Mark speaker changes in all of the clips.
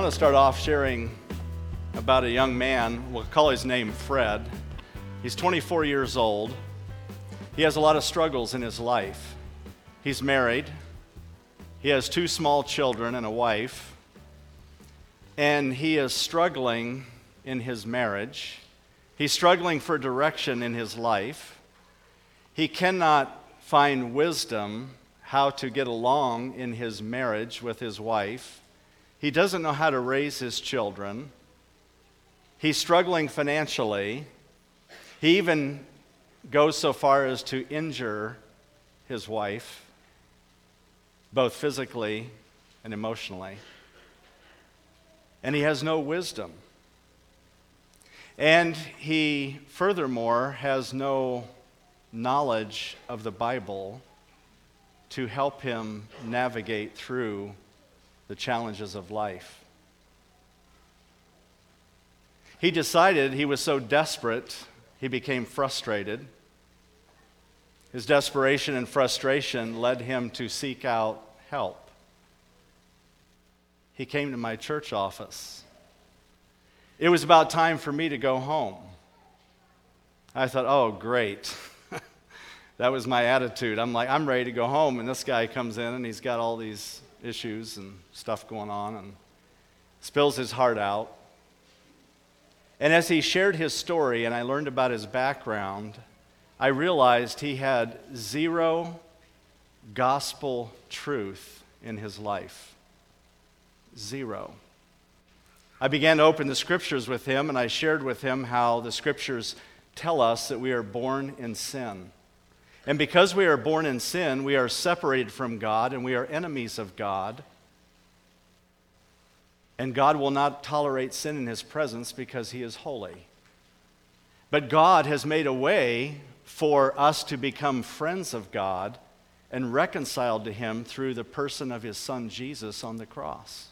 Speaker 1: want to start off sharing about a young man. We'll call his name Fred. He's 24 years old. He has a lot of struggles in his life. He's married, he has two small children and a wife, and he is struggling in his marriage. He's struggling for direction in his life. He cannot find wisdom how to get along in his marriage with his wife. He doesn't know how to raise his children. He's struggling financially. He even goes so far as to injure his wife, both physically and emotionally. And he has no wisdom. And he, furthermore, has no knowledge of the Bible to help him navigate through the challenges of life. He decided he was so desperate, he became frustrated. His desperation and frustration led him to seek out help. He came to my church office. It was about time for me to go home. I thought, oh, great. that was my attitude. I'm like, I'm ready to go home. And this guy comes in and he's got all these issues and stuff going on and spills his heart out. And as he shared his story and I learned about his background, I realized he had zero gospel truth in his life. Zero. I began to open the scriptures with him, and I shared with him how the scriptures tell us that we are born in sin. And because we are born in sin, we are separated from God and we are enemies of God. And God will not tolerate sin in his presence because he is holy. But God has made a way for us to become friends of God and reconciled to him through the person of his son Jesus on the cross.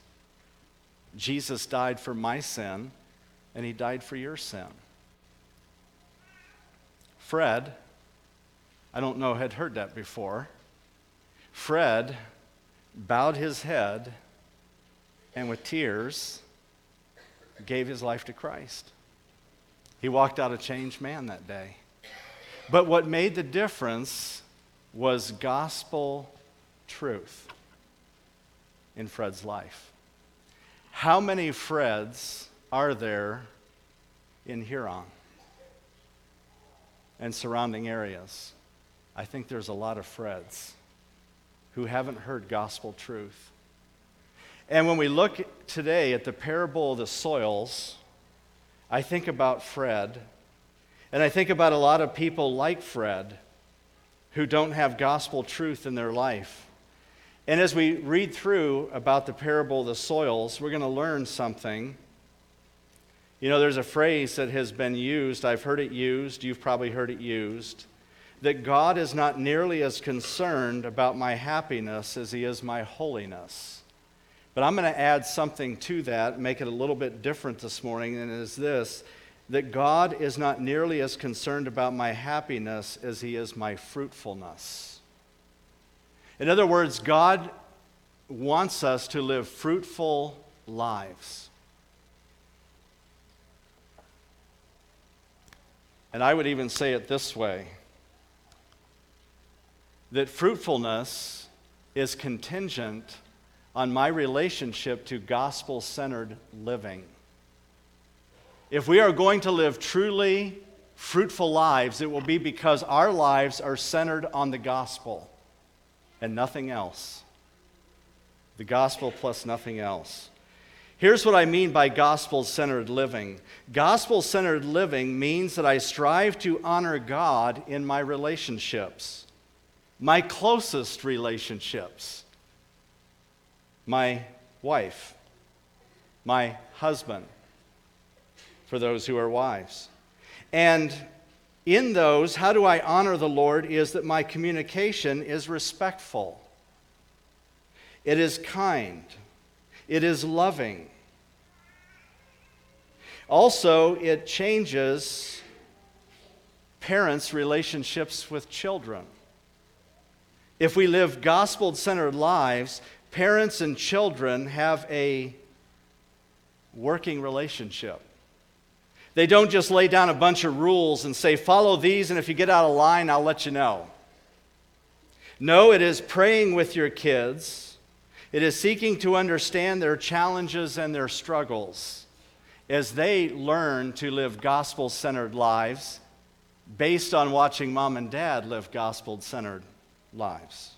Speaker 1: Jesus died for my sin, and he died for your sin. Fred, I don't know, had heard that before. Fred bowed his head and with tears gave his life to Christ. He walked out a changed man that day. But what made the difference was gospel truth in Fred's life. How many Freds are there in Huron and surrounding areas? I think there's a lot of Freds who haven't heard gospel truth. And when we look today at the parable of the soils, I think about Fred, and I think about a lot of people like Fred who don't have gospel truth in their life. And as we read through about the parable of the soils, we're going to learn something. You know, there's a phrase that has been used, I've heard it used, you've probably heard it used, that God is not nearly as concerned about my happiness as he is my holiness. But I'm going to add something to that, make it a little bit different this morning, and it is this that God is not nearly as concerned about my happiness as he is my fruitfulness. In other words, God wants us to live fruitful lives. And I would even say it this way that fruitfulness is contingent on my relationship to gospel centered living. If we are going to live truly fruitful lives, it will be because our lives are centered on the gospel and nothing else. The gospel plus nothing else. Here's what I mean by gospel centered living gospel centered living means that I strive to honor God in my relationships, my closest relationships my wife, my husband, for those who are wives. And in those, how do I honor the Lord is that my communication is respectful, it is kind, it is loving. Also, it changes parents' relationships with children. If we live gospel centered lives, parents and children have a working relationship. They don't just lay down a bunch of rules and say, follow these, and if you get out of line, I'll let you know. No, it is praying with your kids. It is seeking to understand their challenges and their struggles as they learn to live gospel centered lives based on watching mom and dad live gospel centered lives.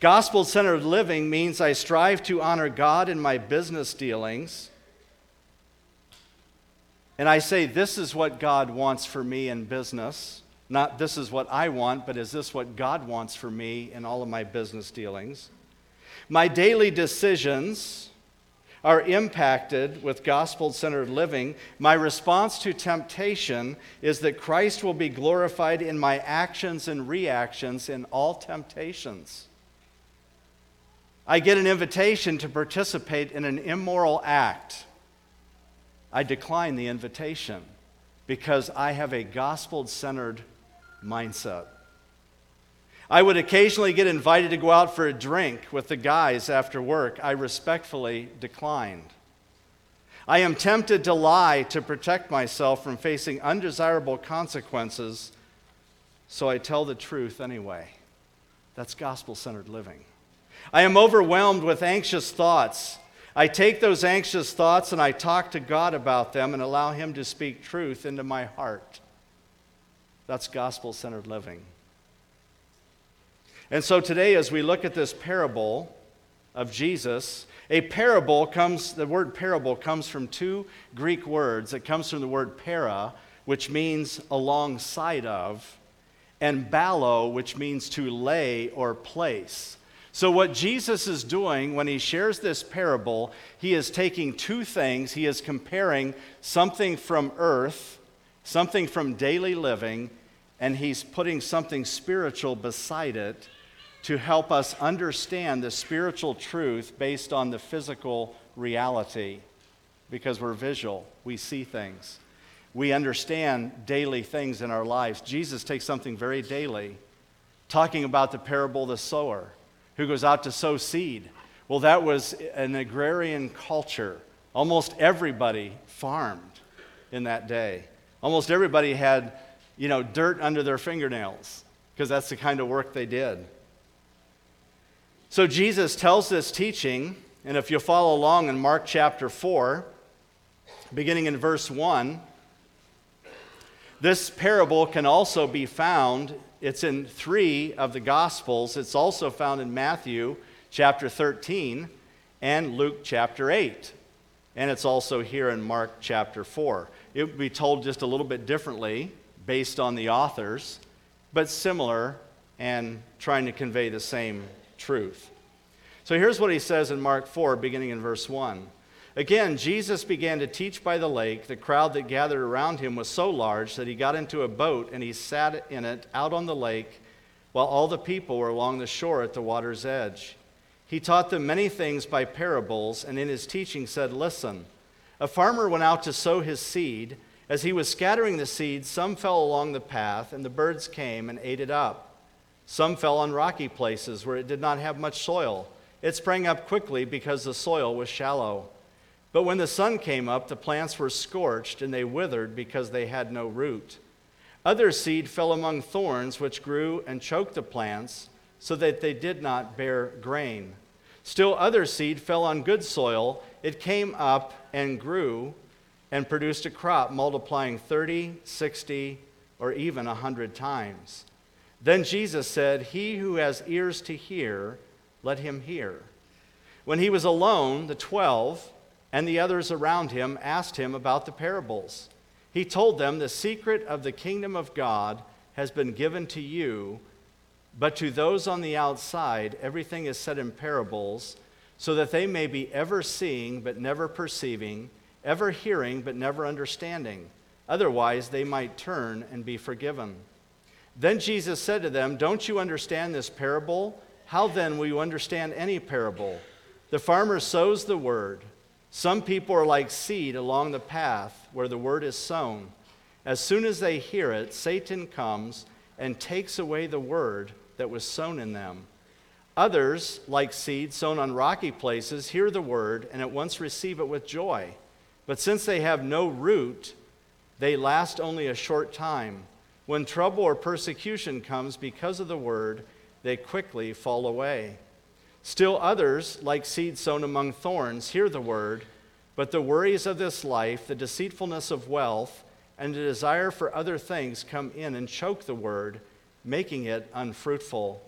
Speaker 1: Gospel centered living means I strive to honor God in my business dealings. And I say, this is what God wants for me in business. Not this is what I want, but is this what God wants for me in all of my business dealings? My daily decisions are impacted with gospel centered living. My response to temptation is that Christ will be glorified in my actions and reactions in all temptations. I get an invitation to participate in an immoral act. I decline the invitation because I have a gospel centered mindset. I would occasionally get invited to go out for a drink with the guys after work. I respectfully declined. I am tempted to lie to protect myself from facing undesirable consequences, so I tell the truth anyway. That's gospel centered living. I am overwhelmed with anxious thoughts. I take those anxious thoughts and I talk to God about them and allow Him to speak truth into my heart. That's gospel centered living. And so today, as we look at this parable of Jesus, a parable comes, the word parable comes from two Greek words. It comes from the word para, which means alongside of, and ballo, which means to lay or place. So, what Jesus is doing when he shares this parable, he is taking two things. He is comparing something from earth, something from daily living, and he's putting something spiritual beside it to help us understand the spiritual truth based on the physical reality. Because we're visual, we see things, we understand daily things in our lives. Jesus takes something very daily, talking about the parable of the sower who goes out to sow seed. Well, that was an agrarian culture. Almost everybody farmed in that day. Almost everybody had, you know, dirt under their fingernails because that's the kind of work they did. So Jesus tells this teaching, and if you follow along in Mark chapter 4, beginning in verse 1, this parable can also be found it's in three of the Gospels. It's also found in Matthew chapter 13 and Luke chapter 8. And it's also here in Mark chapter 4. It would be told just a little bit differently based on the authors, but similar and trying to convey the same truth. So here's what he says in Mark 4, beginning in verse 1. Again, Jesus began to teach by the lake. The crowd that gathered around him was so large that he got into a boat and he sat in it out on the lake while all the people were along the shore at the water's edge. He taught them many things by parables, and in his teaching said, Listen, a farmer went out to sow his seed. As he was scattering the seed, some fell along the path, and the birds came and ate it up. Some fell on rocky places where it did not have much soil. It sprang up quickly because the soil was shallow. But when the sun came up, the plants were scorched and they withered because they had no root. Other seed fell among thorns, which grew and choked the plants, so that they did not bear grain. Still, other seed fell on good soil. It came up and grew and produced a crop, multiplying 30, 60, or even a 100 times. Then Jesus said, He who has ears to hear, let him hear. When he was alone, the twelve, and the others around him asked him about the parables. He told them, The secret of the kingdom of God has been given to you, but to those on the outside, everything is said in parables, so that they may be ever seeing but never perceiving, ever hearing but never understanding. Otherwise, they might turn and be forgiven. Then Jesus said to them, Don't you understand this parable? How then will you understand any parable? The farmer sows the word. Some people are like seed along the path where the word is sown. As soon as they hear it, Satan comes and takes away the word that was sown in them. Others, like seed sown on rocky places, hear the word and at once receive it with joy. But since they have no root, they last only a short time. When trouble or persecution comes because of the word, they quickly fall away. Still others, like seed sown among thorns, hear the word, but the worries of this life, the deceitfulness of wealth, and the desire for other things come in and choke the word, making it unfruitful.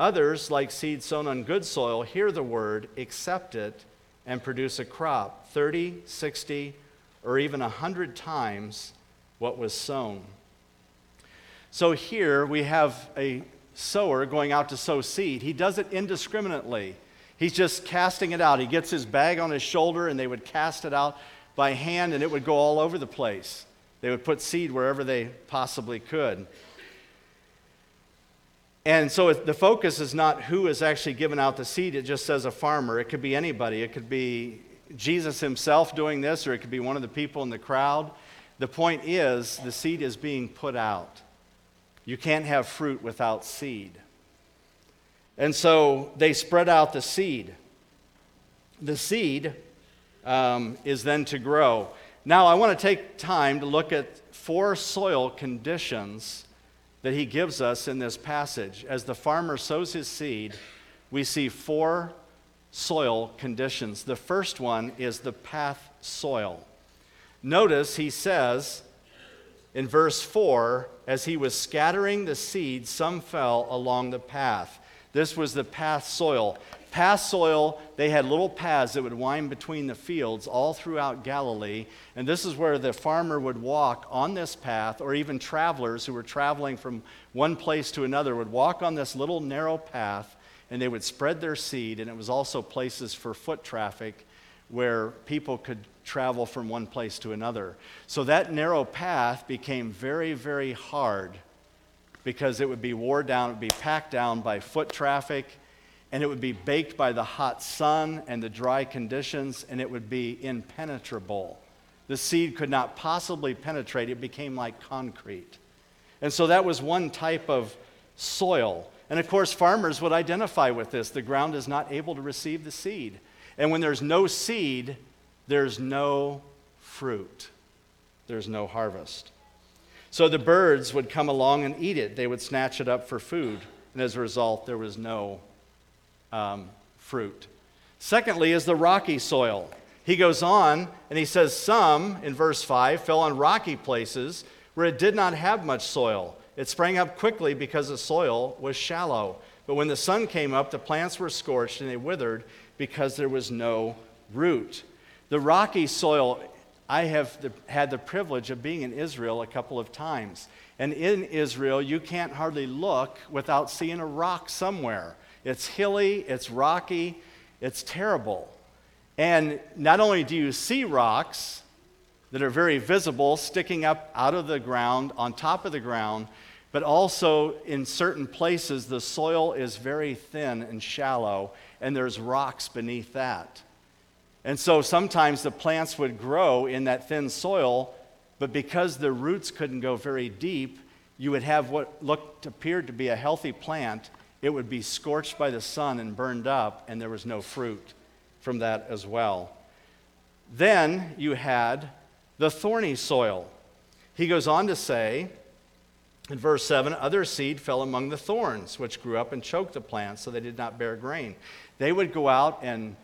Speaker 1: Others, like seed sown on good soil, hear the word, accept it, and produce a crop 30, 60, or even 100 times what was sown. So here we have a sower going out to sow seed. He does it indiscriminately. He's just casting it out. He gets his bag on his shoulder, and they would cast it out by hand, and it would go all over the place. They would put seed wherever they possibly could. And so the focus is not who is actually giving out the seed, it just says a farmer. It could be anybody. It could be Jesus himself doing this, or it could be one of the people in the crowd. The point is, the seed is being put out. You can't have fruit without seed. And so they spread out the seed. The seed um, is then to grow. Now, I want to take time to look at four soil conditions that he gives us in this passage. As the farmer sows his seed, we see four soil conditions. The first one is the path soil. Notice he says in verse 4 as he was scattering the seed, some fell along the path. This was the path soil. Path soil, they had little paths that would wind between the fields all throughout Galilee. And this is where the farmer would walk on this path, or even travelers who were traveling from one place to another would walk on this little narrow path and they would spread their seed. And it was also places for foot traffic where people could travel from one place to another. So that narrow path became very, very hard because it would be wore down, it would be packed down by foot traffic and it would be baked by the hot sun and the dry conditions, and it would be impenetrable. The seed could not possibly penetrate, it became like concrete. And so that was one type of soil. And of course, farmers would identify with this. The ground is not able to receive the seed. And when there's no seed, there's no fruit, there's no harvest. So the birds would come along and eat it, they would snatch it up for food. And as a result, there was no um, fruit. Secondly, is the rocky soil. He goes on and he says, Some, in verse 5, fell on rocky places where it did not have much soil. It sprang up quickly because the soil was shallow. But when the sun came up, the plants were scorched and they withered because there was no root. The rocky soil, I have the, had the privilege of being in Israel a couple of times. And in Israel, you can't hardly look without seeing a rock somewhere. It's hilly, it's rocky, it's terrible. And not only do you see rocks that are very visible sticking up out of the ground, on top of the ground, but also in certain places the soil is very thin and shallow, and there's rocks beneath that. And so sometimes the plants would grow in that thin soil, but because the roots couldn't go very deep, you would have what looked appeared to be a healthy plant it would be scorched by the sun and burned up, and there was no fruit from that as well. Then you had the thorny soil. He goes on to say in verse 7 other seed fell among the thorns, which grew up and choked the plants, so they did not bear grain. They would go out and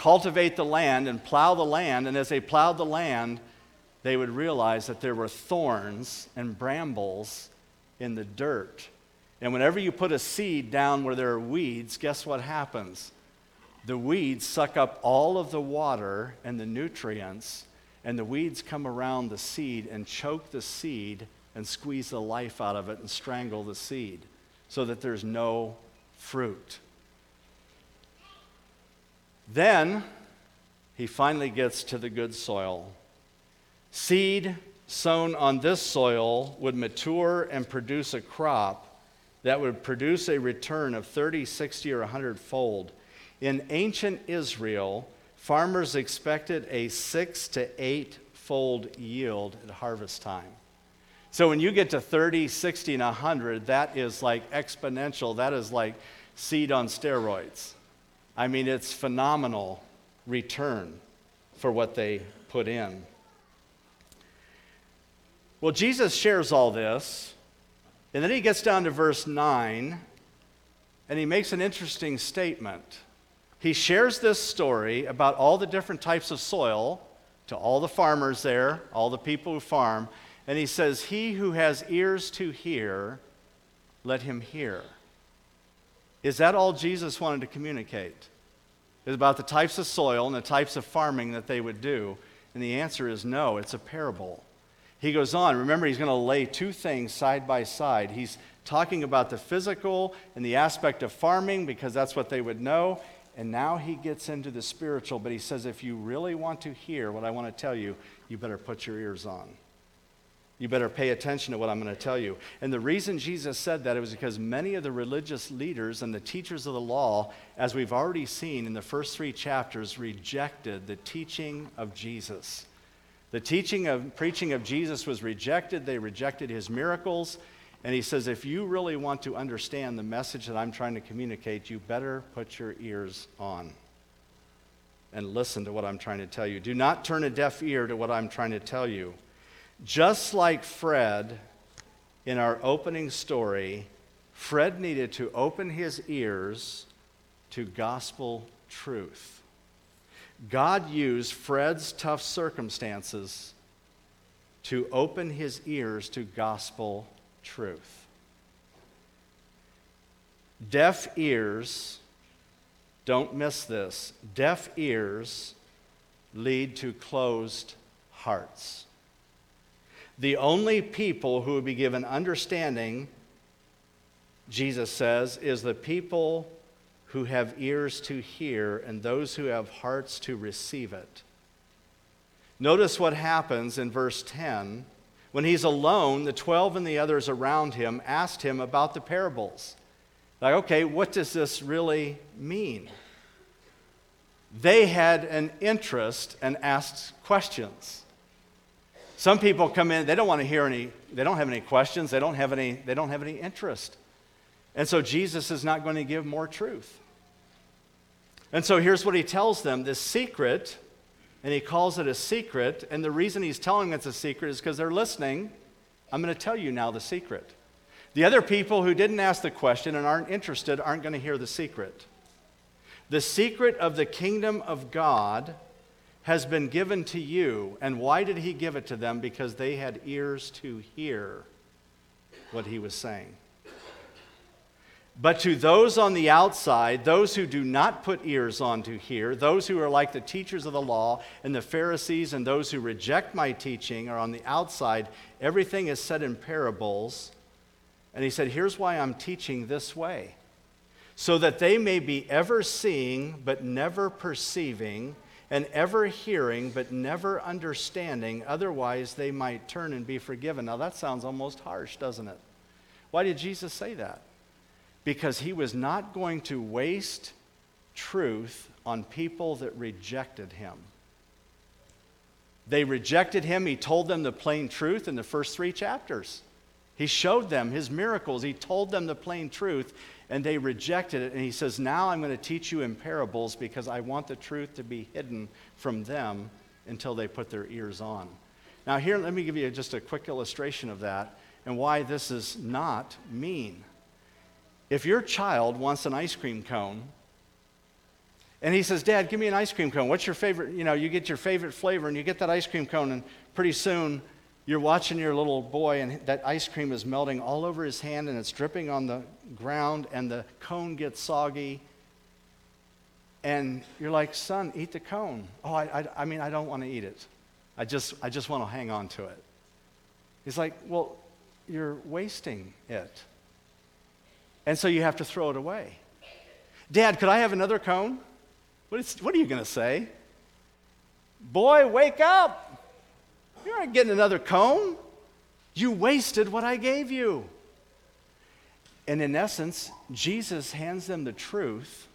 Speaker 1: cultivate the land and plow the land, and as they plowed the land, they would realize that there were thorns and brambles in the dirt and whenever you put a seed down where there are weeds, guess what happens? The weeds suck up all of the water and the nutrients, and the weeds come around the seed and choke the seed and squeeze the life out of it and strangle the seed so that there's no fruit. Then he finally gets to the good soil. Seed sown on this soil would mature and produce a crop that would produce a return of 30, 60, or 100 fold. In ancient Israel, farmers expected a six to eight fold yield at harvest time. So when you get to 30, 60, and 100, that is like exponential. That is like seed on steroids. I mean, it's phenomenal return for what they put in. Well, Jesus shares all this, and then he gets down to verse 9, and he makes an interesting statement. He shares this story about all the different types of soil to all the farmers there, all the people who farm, and he says, He who has ears to hear, let him hear. Is that all Jesus wanted to communicate? Is about the types of soil and the types of farming that they would do? And the answer is no, it's a parable. He goes on, remember, he's going to lay two things side by side. He's talking about the physical and the aspect of farming because that's what they would know. And now he gets into the spiritual, but he says, if you really want to hear what I want to tell you, you better put your ears on. You better pay attention to what I'm going to tell you. And the reason Jesus said that it was because many of the religious leaders and the teachers of the law, as we've already seen in the first three chapters, rejected the teaching of Jesus. The teaching of preaching of Jesus was rejected. They rejected his miracles. And he says, if you really want to understand the message that I'm trying to communicate, you better put your ears on and listen to what I'm trying to tell you. Do not turn a deaf ear to what I'm trying to tell you. Just like Fred in our opening story, Fred needed to open his ears to gospel truth. God used Fred's tough circumstances to open his ears to gospel truth. Deaf ears, don't miss this, deaf ears lead to closed hearts. The only people who will be given understanding, Jesus says, is the people who have ears to hear and those who have hearts to receive it. Notice what happens in verse 10. When he's alone, the 12 and the others around him asked him about the parables. Like, okay, what does this really mean? They had an interest and asked questions. Some people come in, they don't want to hear any, they don't have any questions, they don't have any, they don't have any interest. And so Jesus is not going to give more truth. And so here's what he tells them this secret, and he calls it a secret. And the reason he's telling it's a secret is because they're listening. I'm going to tell you now the secret. The other people who didn't ask the question and aren't interested aren't going to hear the secret. The secret of the kingdom of God has been given to you. And why did he give it to them? Because they had ears to hear what he was saying. But to those on the outside, those who do not put ears on to hear, those who are like the teachers of the law and the Pharisees and those who reject my teaching are on the outside, everything is said in parables. And he said, Here's why I'm teaching this way so that they may be ever seeing but never perceiving and ever hearing but never understanding, otherwise they might turn and be forgiven. Now that sounds almost harsh, doesn't it? Why did Jesus say that? Because he was not going to waste truth on people that rejected him. They rejected him. He told them the plain truth in the first three chapters. He showed them his miracles. He told them the plain truth and they rejected it. And he says, Now I'm going to teach you in parables because I want the truth to be hidden from them until they put their ears on. Now, here, let me give you just a quick illustration of that and why this is not mean. If your child wants an ice cream cone, and he says, Dad, give me an ice cream cone. What's your favorite? You know, you get your favorite flavor and you get that ice cream cone, and pretty soon you're watching your little boy, and that ice cream is melting all over his hand and it's dripping on the ground, and the cone gets soggy. And you're like, son, eat the cone. Oh, I, I, I mean, I don't want to eat it. I just, I just want to hang on to it. He's like, well, you're wasting it. And so you have to throw it away. Dad, could I have another cone? What, is, what are you going to say? Boy, wake up. You aren't getting another cone. You wasted what I gave you. And in essence, Jesus hands them the truth.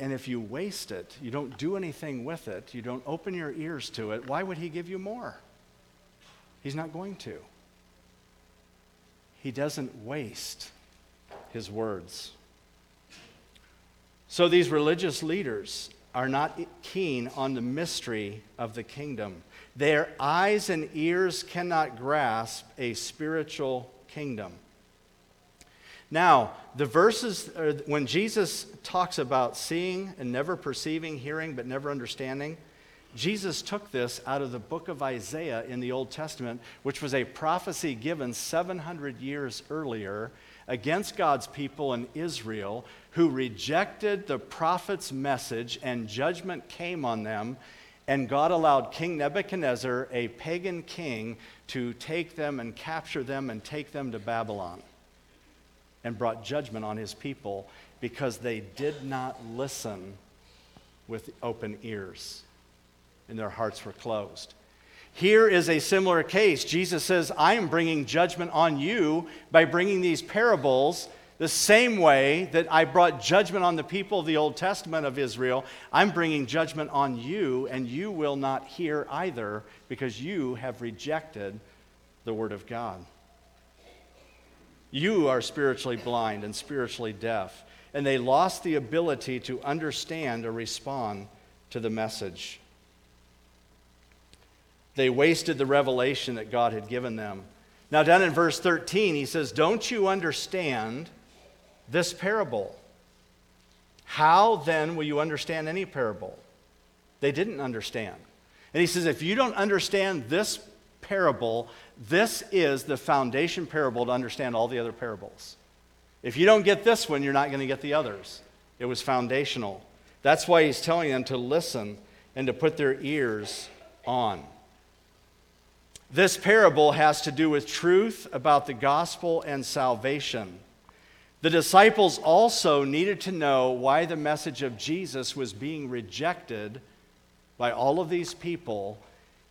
Speaker 1: And if you waste it, you don't do anything with it, you don't open your ears to it, why would he give you more? He's not going to. He doesn't waste his words. So these religious leaders are not keen on the mystery of the kingdom. Their eyes and ears cannot grasp a spiritual kingdom. Now, the verses, when Jesus talks about seeing and never perceiving, hearing but never understanding, Jesus took this out of the book of Isaiah in the Old Testament, which was a prophecy given 700 years earlier against God's people in Israel who rejected the prophet's message, and judgment came on them. And God allowed King Nebuchadnezzar, a pagan king, to take them and capture them and take them to Babylon and brought judgment on his people because they did not listen with open ears and their hearts were closed. Here is a similar case. Jesus says, I am bringing judgment on you by bringing these parables the same way that I brought judgment on the people of the Old Testament of Israel. I'm bringing judgment on you, and you will not hear either because you have rejected the Word of God. You are spiritually blind and spiritually deaf, and they lost the ability to understand or respond to the message. They wasted the revelation that God had given them. Now, down in verse 13, he says, Don't you understand this parable? How then will you understand any parable? They didn't understand. And he says, If you don't understand this parable, this is the foundation parable to understand all the other parables. If you don't get this one, you're not going to get the others. It was foundational. That's why he's telling them to listen and to put their ears on. This parable has to do with truth about the gospel and salvation. The disciples also needed to know why the message of Jesus was being rejected by all of these people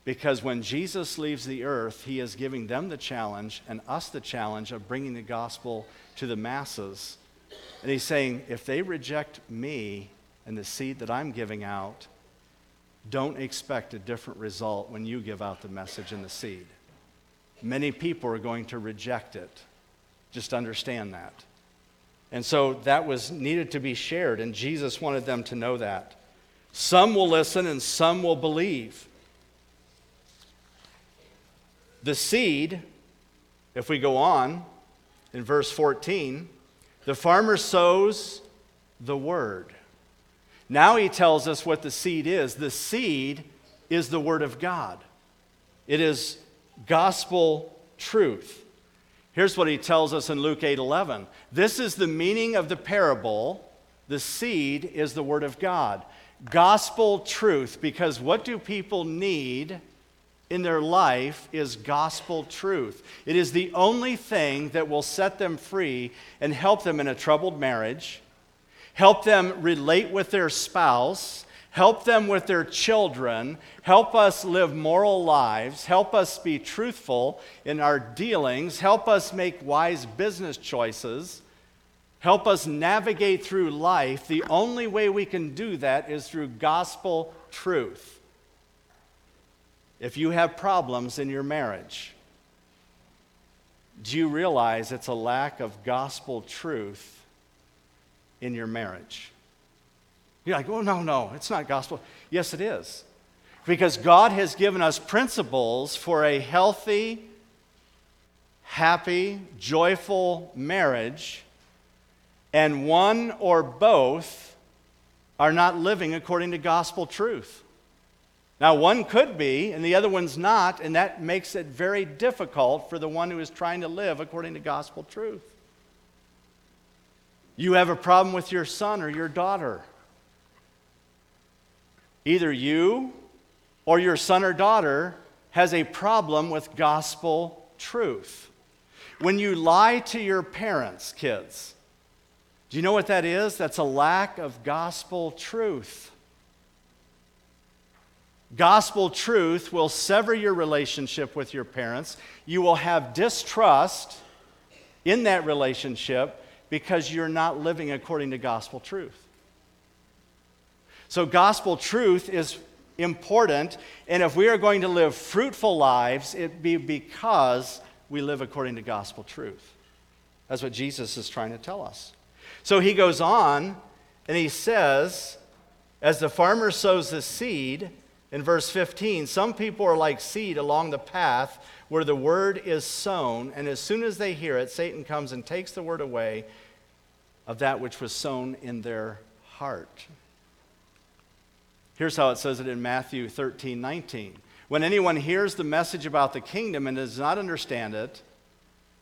Speaker 1: because when Jesus leaves the earth, he is giving them the challenge and us the challenge of bringing the gospel to the masses. And he's saying, if they reject me and the seed that I'm giving out, don't expect a different result when you give out the message and the seed. Many people are going to reject it. Just understand that. And so that was needed to be shared, and Jesus wanted them to know that. Some will listen and some will believe. The seed, if we go on in verse 14, the farmer sows the word. Now he tells us what the seed is. The seed is the Word of God, it is gospel truth. Here's what he tells us in Luke 8 11. This is the meaning of the parable. The seed is the Word of God. Gospel truth, because what do people need in their life is gospel truth. It is the only thing that will set them free and help them in a troubled marriage help them relate with their spouse, help them with their children, help us live moral lives, help us be truthful in our dealings, help us make wise business choices, help us navigate through life. The only way we can do that is through gospel truth. If you have problems in your marriage, do you realize it's a lack of gospel truth in your marriage. You're like, oh, no, no, it's not gospel. Yes, it is. Because God has given us principles for a healthy, happy, joyful marriage, and one or both are not living according to gospel truth. Now, one could be, and the other one's not, and that makes it very difficult for the one who is trying to live according to gospel truth. You have a problem with your son or your daughter. Either you or your son or daughter has a problem with gospel truth. When you lie to your parents, kids, do you know what that is? That's a lack of gospel truth. Gospel truth will sever your relationship with your parents. You will have distrust in that relationship because you're not living according to gospel truth. So, gospel truth is important, and if we are going to live fruitful lives, it be because we live according to gospel truth. That's what Jesus is trying to tell us. So he goes on And he says, as the farmer sows the seed, in verse 15, some people are like seed along the path where the word is sown, and as soon as they hear it, Satan comes and takes the word away of that which was sown in their heart. Here's how it says it in Matthew 13 19. When anyone hears the message about the kingdom and does not understand it,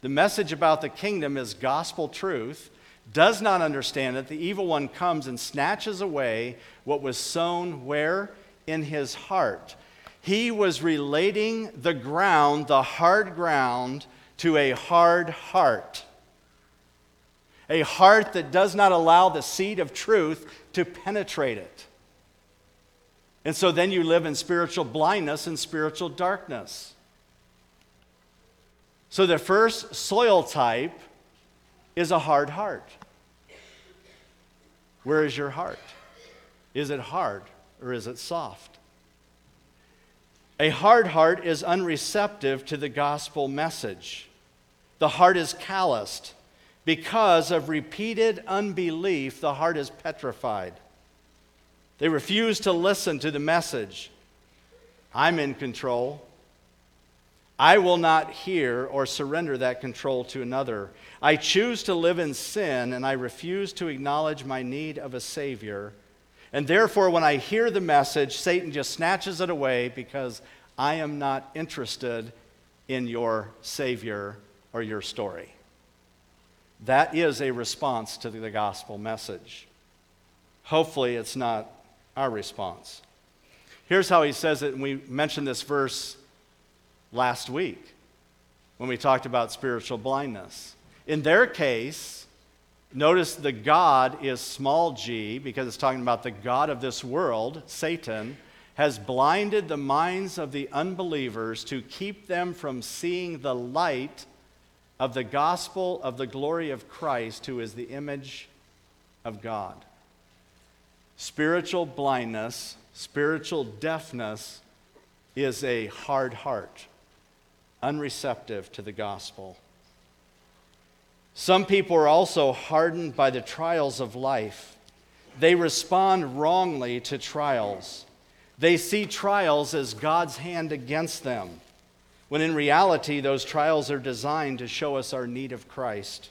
Speaker 1: the message about the kingdom is gospel truth, does not understand it, the evil one comes and snatches away what was sown where? In his heart. He was relating the ground, the hard ground, to a hard heart. A heart that does not allow the seed of truth to penetrate it. And so then you live in spiritual blindness and spiritual darkness. So the first soil type is a hard heart. Where is your heart? Is it hard or is it soft? A hard heart is unreceptive to the gospel message. The heart is calloused. Because of repeated unbelief, the heart is petrified. They refuse to listen to the message I'm in control. I will not hear or surrender that control to another. I choose to live in sin and I refuse to acknowledge my need of a Savior. And therefore, when I hear the message, Satan just snatches it away because I am not interested in your Savior or your story. That is a response to the gospel message. Hopefully, it's not our response. Here's how he says it, and we mentioned this verse last week when we talked about spiritual blindness. In their case, notice the God is small g because it's talking about the God of this world, Satan, has blinded the minds of the unbelievers to keep them from seeing the light of the gospel of the glory of Christ, who is the image of God. Spiritual blindness, spiritual deafness is a hard heart unreceptive to the gospel. Some people are also hardened by the trials of life. They respond wrongly to trials. They see trials as God's hand against them, when in reality, those trials are designed to show us our need of Christ.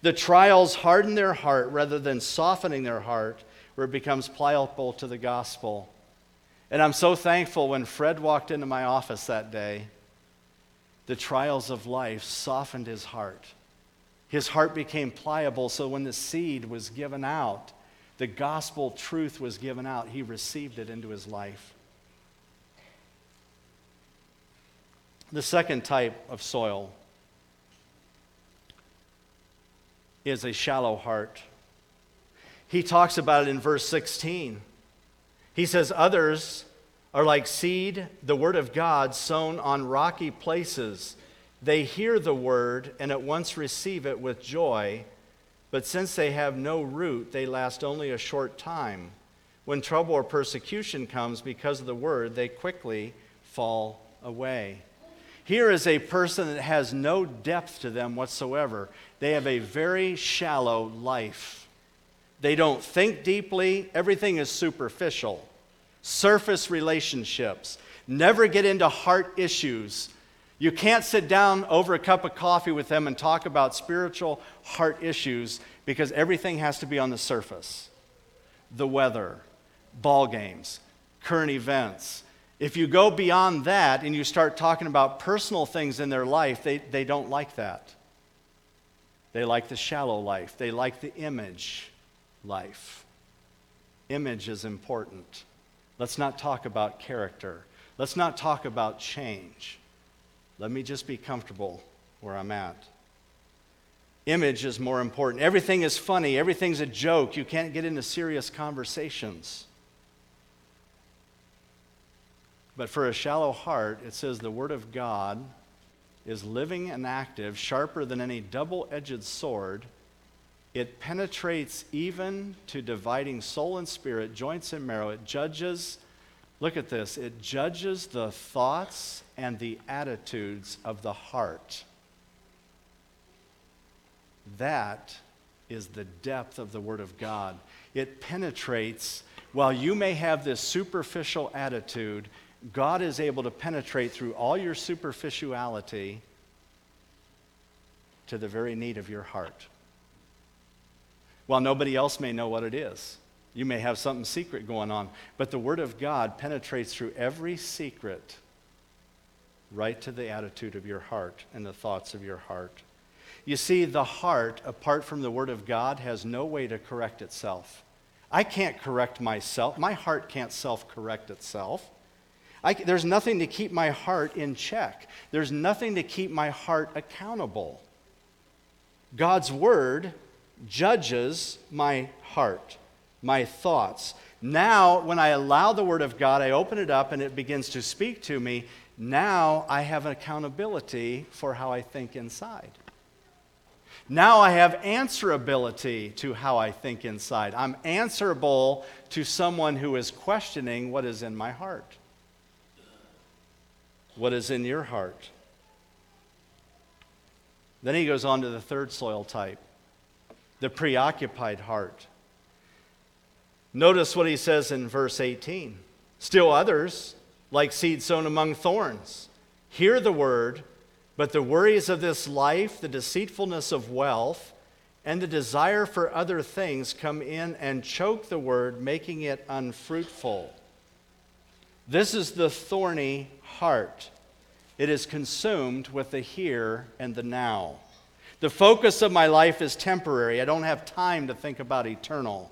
Speaker 1: The trials harden their heart rather than softening their heart, where it becomes pliable to the gospel. And I'm so thankful when Fred walked into my office that day the trials of life softened his heart. His heart became pliable, so when the seed was given out, the gospel truth was given out, he received it into his life. The second type of soil is a shallow heart. He talks about it in verse 16. He says, Others are like seed, the word of God, sown on rocky places. They hear the word and at once receive it with joy, but since they have no root, they last only a short time. When trouble or persecution comes because of the word, they quickly fall away. Here is a person that has no depth to them whatsoever. They have a very shallow life. They don't think deeply, everything is superficial surface relationships. Never get into heart issues. You can't sit down over a cup of coffee with them and talk about spiritual heart issues because everything has to be on the surface. The weather, ball games, current events. If you go beyond that and you start talking about personal things in their life, they, they don't like that. They like the shallow life, they like the image life. Image is important. Let's not talk about character. Let's not talk about change. Let me just be comfortable where I'm at. Image is more important. Everything is funny, everything's a joke. You can't get into serious conversations. But for a shallow heart, it says the Word of God is living and active, sharper than any double edged sword it penetrates even to dividing soul and spirit, joints and marrow. It judges, look at this, it judges the thoughts and the attitudes of the heart. That is the depth of the Word of God. It penetrates, while you may have this superficial attitude, God is able to penetrate through all your superficiality to the very need of your heart. While nobody else may know what it is, you may have something secret going on, but the Word of God penetrates through every secret right to the attitude of your heart and the thoughts of your heart. You see, the heart, apart from the Word of God, has no way to correct itself. I can't correct myself. My heart can't self correct itself. I, there's nothing to keep my heart in check, there's nothing to keep my heart accountable. God's Word judges my heart, my thoughts. Now, when I allow the Word of God, I open it up and it begins to speak to me. Now I have an accountability for how I think inside. Now I have answerability to how I think inside. I'm answerable to someone who is questioning what is in my heart. What is in your heart? Then he goes on to the third soil type the preoccupied heart. Notice what he says in verse 18. Still others, like seed sown among thorns. Hear the word, but the worries of this life, the deceitfulness of wealth, and the desire for other things come in and choke the word, making it unfruitful. This is the thorny heart. It is consumed with the here and the now. The focus of my life is temporary. I don't have time to think about eternal.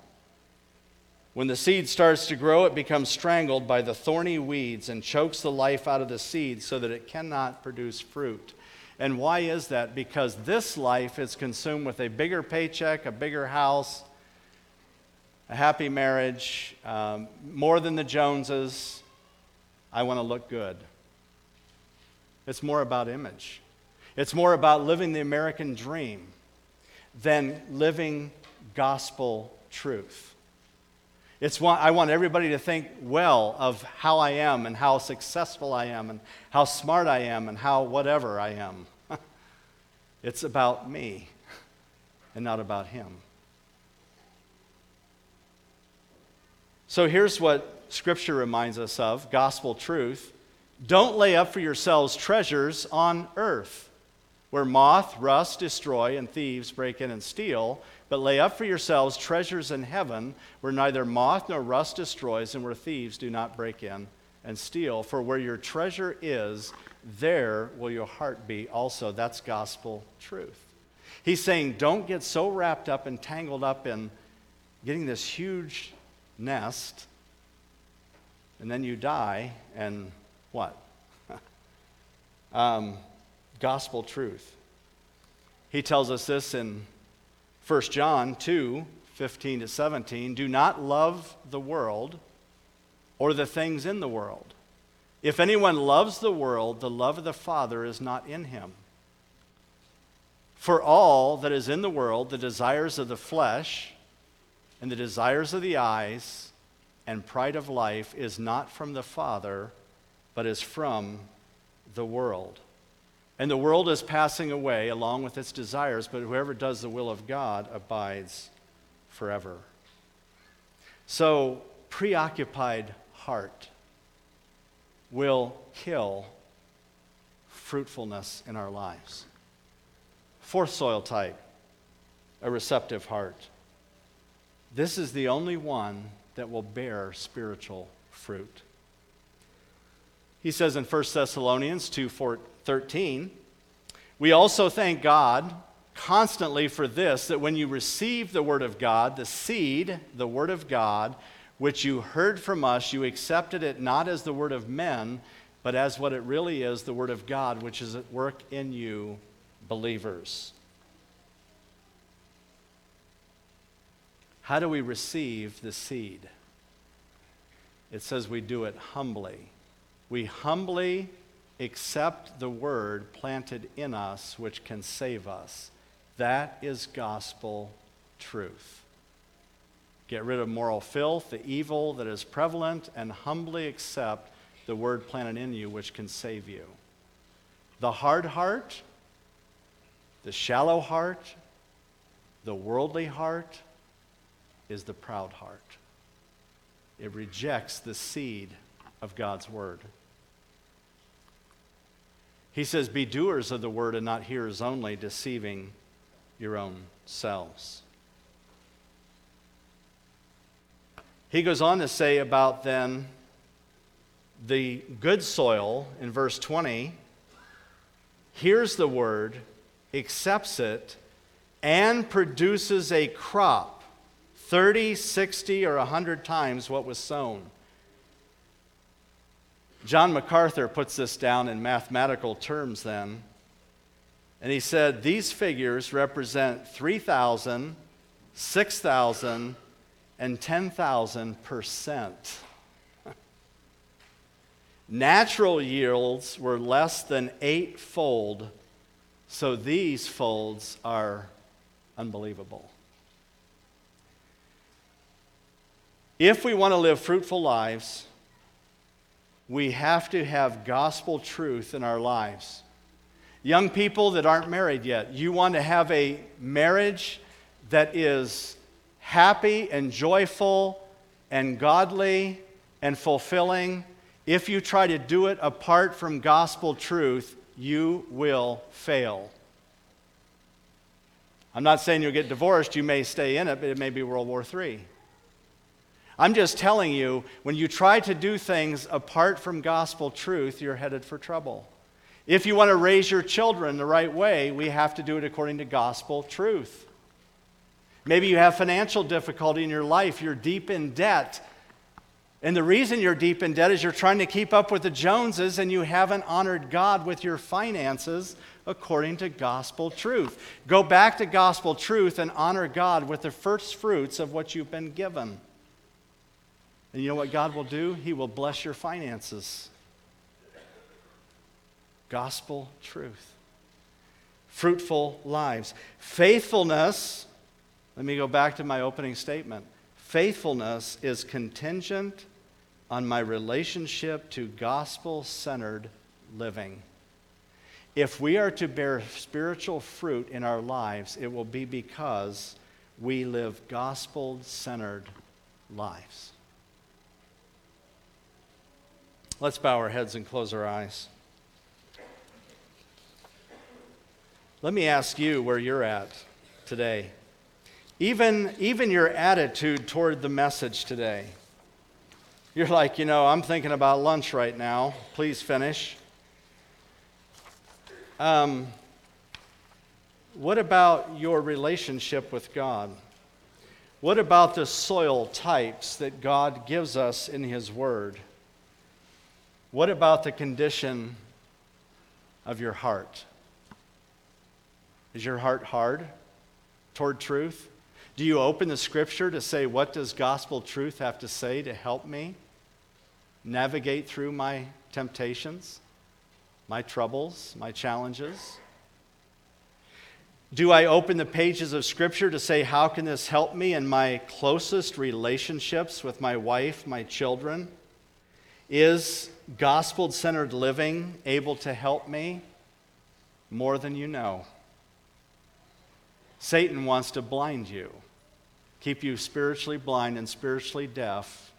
Speaker 1: When the seed starts to grow, it becomes strangled by the thorny weeds and chokes the life out of the seed so that it cannot produce fruit. And why is that? Because this life is consumed with a bigger paycheck, a bigger house, a happy marriage, um, more than the Joneses. I want to look good. It's more about image. It's more about living the American dream than living gospel truth. It's one, I want everybody to think well of how I am and how successful I am and how smart I am and how whatever I am. it's about me and not about him. So here's what Scripture reminds us of gospel truth. Don't lay up for yourselves treasures on earth, where moth, rust, destroy, and thieves break in and steal but lay up for yourselves treasures in heaven where neither moth nor rust destroys and where thieves do not break in and steal. For where your treasure is, there will your heart be also. That's gospel truth. He's saying, don't get so wrapped up and tangled up in getting this huge nest, and then you die, and what? um, gospel truth. He tells us this in 1 John 2 15 to 17 do not love the world or the things in the world. If anyone loves the world, the love of the Father is not in him. For all that is in the world, the desires of the flesh and the desires of the eyes and pride of life is not from the Father, but is from the world. And the world is passing away along with its desires, but whoever does the will of God abides forever. So, preoccupied heart will kill fruitfulness in our lives. Fourth soil type, a receptive heart. This is the only one that will bear spiritual fruit. He says in 1 Thessalonians 2 13, we also thank God constantly for this that when you receive the Word of God, the seed, the Word of God, which you heard from us, you accepted it not as the Word of men, but as what it really is the Word of God, which is at work in you, believers. How do we receive the seed? It says we do it humbly. We humbly accept the word planted in us, which can save us. That is gospel truth. Get rid of moral filth, the evil that is prevalent, and humbly accept the word planted in you, which can save you. The hard heart, the shallow heart, The worldly heart is the proud heart. It rejects the seed of God's word. He says, Be doers of the word and not hearers only, deceiving your own selves. He goes on to say about then the good soil in verse 20 hears the word, accepts it, and produces a crop 30, 60, or 100 times what was sown. John MacArthur puts this down in mathematical terms then. And he said these figures represent 3,000, 6,000, and 10,000 percent. Natural yields were less than eightfold, so these folds are unbelievable. If we want to live fruitful lives, we have to have gospel truth in our lives. Young people that aren't married yet, you want to have a marriage that is happy and joyful and godly and fulfilling. If you try to do it apart from gospel truth, you will fail. I'm not saying you'll get divorced, you may stay in it, but it may be World War III. I'm just telling you, when you try to do things apart from gospel truth, you're headed for trouble. If you want to raise your children the right way, we have to do it according to gospel truth. Maybe you have financial difficulty in your life, you're deep in debt. And the reason you're deep in debt is you're trying to keep up with the Joneses and you haven't honored God with your finances according to gospel truth. Go back to gospel truth and honor God with the first fruits of what you've been given. And you know what God will do? He will bless your finances. Gospel truth. Fruitful lives. Faithfulness, let me go back to my opening statement. Faithfulness is contingent on my relationship to gospel centered living. If we are to bear spiritual fruit in our lives, it will be because we live gospel centered lives. Let's bow our heads and close our eyes. Let me ask you where you're at today. Even, even your attitude toward the message today. You're like, you know, I'm thinking about lunch right now. Please finish. Um, what about your relationship with God? What about the soil types that God gives us in His Word? What about the condition of your heart? Is your heart hard toward truth? Do you open the scripture to say, What does gospel truth have to say to help me navigate through my temptations, my troubles, my challenges? Do I open the pages of Scripture to say, How can this help me in my closest relationships with my wife, my children? Is gospel centered living able to help me more than you know? Satan wants to blind you, keep you spiritually blind and spiritually deaf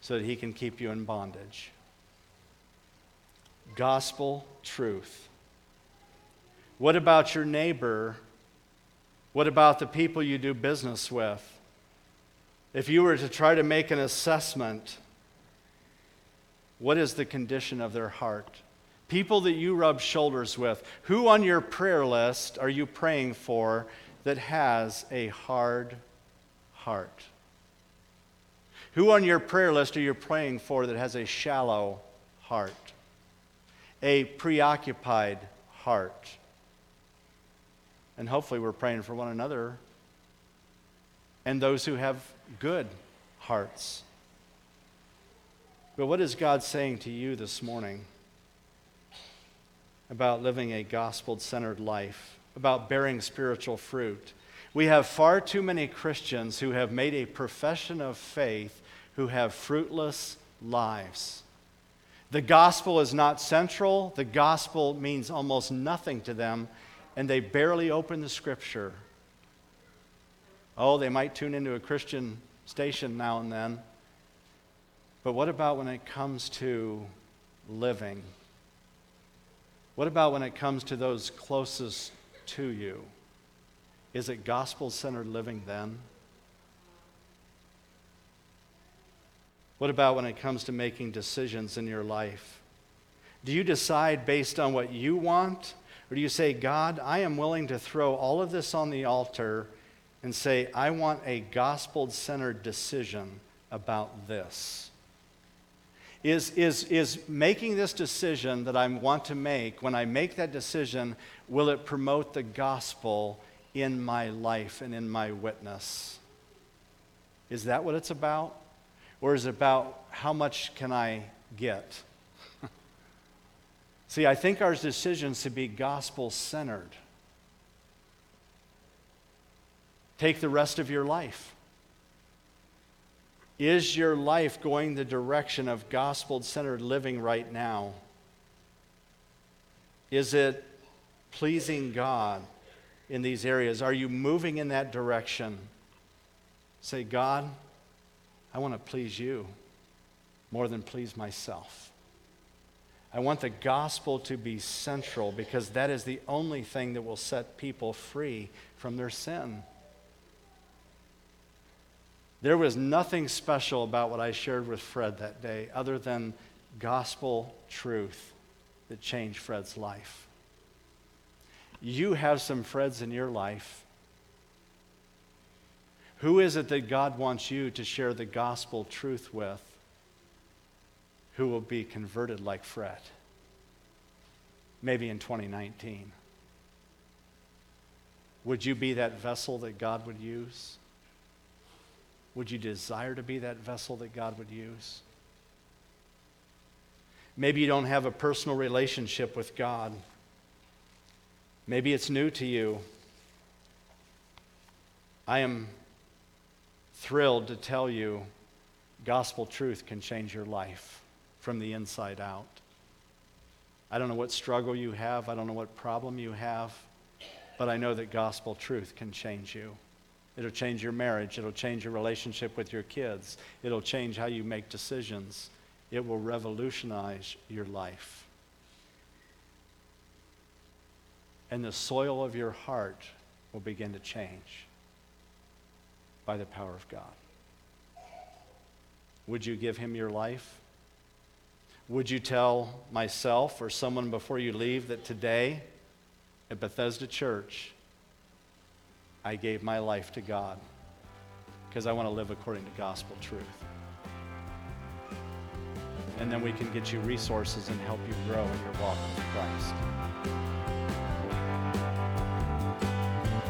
Speaker 1: so that he can keep you in bondage. Gospel truth. What about your neighbor? What about the people you do business with? If you were to try to make an assessment what is the condition of their heart? People that you rub shoulders with, who on your prayer list are you praying for that has a hard heart? Who on your prayer list are you praying for that has a shallow heart? A preoccupied heart? And hopefully, we're praying for one another and those who have good hearts. But what is God saying to you this morning about living a gospel centered life, about bearing spiritual fruit? We have far too many Christians who have made a profession of faith who have fruitless lives. The gospel is not central, the gospel means almost nothing to them, and they barely open the scripture. Oh, they might tune into a Christian station now and then. But what about when it comes to living? What about when it comes to those closest to you? Is it gospel centered living then? What about when it comes to making decisions in your life? Do you decide based on what you want? Or do you say, God, I am willing to throw all of this on the altar and say, I want a gospel centered decision about this? Is, is, is making this decision that I want to make, when I make that decision, will it promote the gospel in my life and in my witness? Is that what it's about? Or is it about how much can I get? See, I think our decisions should be gospel centered. Take the rest of your life. Is your life going the direction of gospel centered living right now? Is it pleasing God in these areas? Are you moving in that direction? Say, God, I want to please you more than please myself. I want the gospel to be central because that is the only thing that will set people free from their sin. There was nothing special about what I shared with Fred that day other than gospel truth that changed Fred's life. You have some Freds in your life. Who is it that God wants you to share the gospel truth with? who will be converted like Fred, maybe in 2019. Would you be that vessel that God would use? Would you desire to be that vessel that God would use? Maybe you don't have a personal relationship with God. Maybe it's new to you. I am thrilled to tell you gospel truth can change your life from the inside out. I don't know what struggle you have, I don't know what problem you have, but I know that gospel truth can change you. It'll change your marriage, it'll change your relationship with your kids, it'll change how you make decisions, it will revolutionize your life. And the soil of your heart will begin to change by the power of God. Would you give him your life? Would you tell myself or someone before you leave that today at Bethesda Church, I gave my life to God because I want to live according to gospel truth? And then we can get you resources and help you grow in your walk with Christ.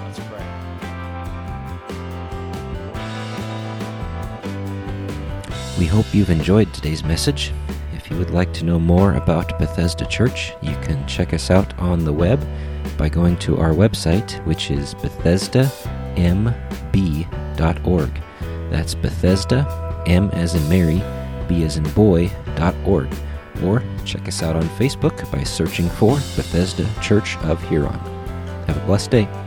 Speaker 1: Let's
Speaker 2: pray. We hope you've enjoyed today's message If you would like to know more about Bethesda Church, you can check us out on the web by going to our website, which is BethesdaMB.org. That's Bethesda, M as in Mary, B as in boy.org. Or check us out on Facebook by searching for Bethesda Church of Huron. Have a blessed day.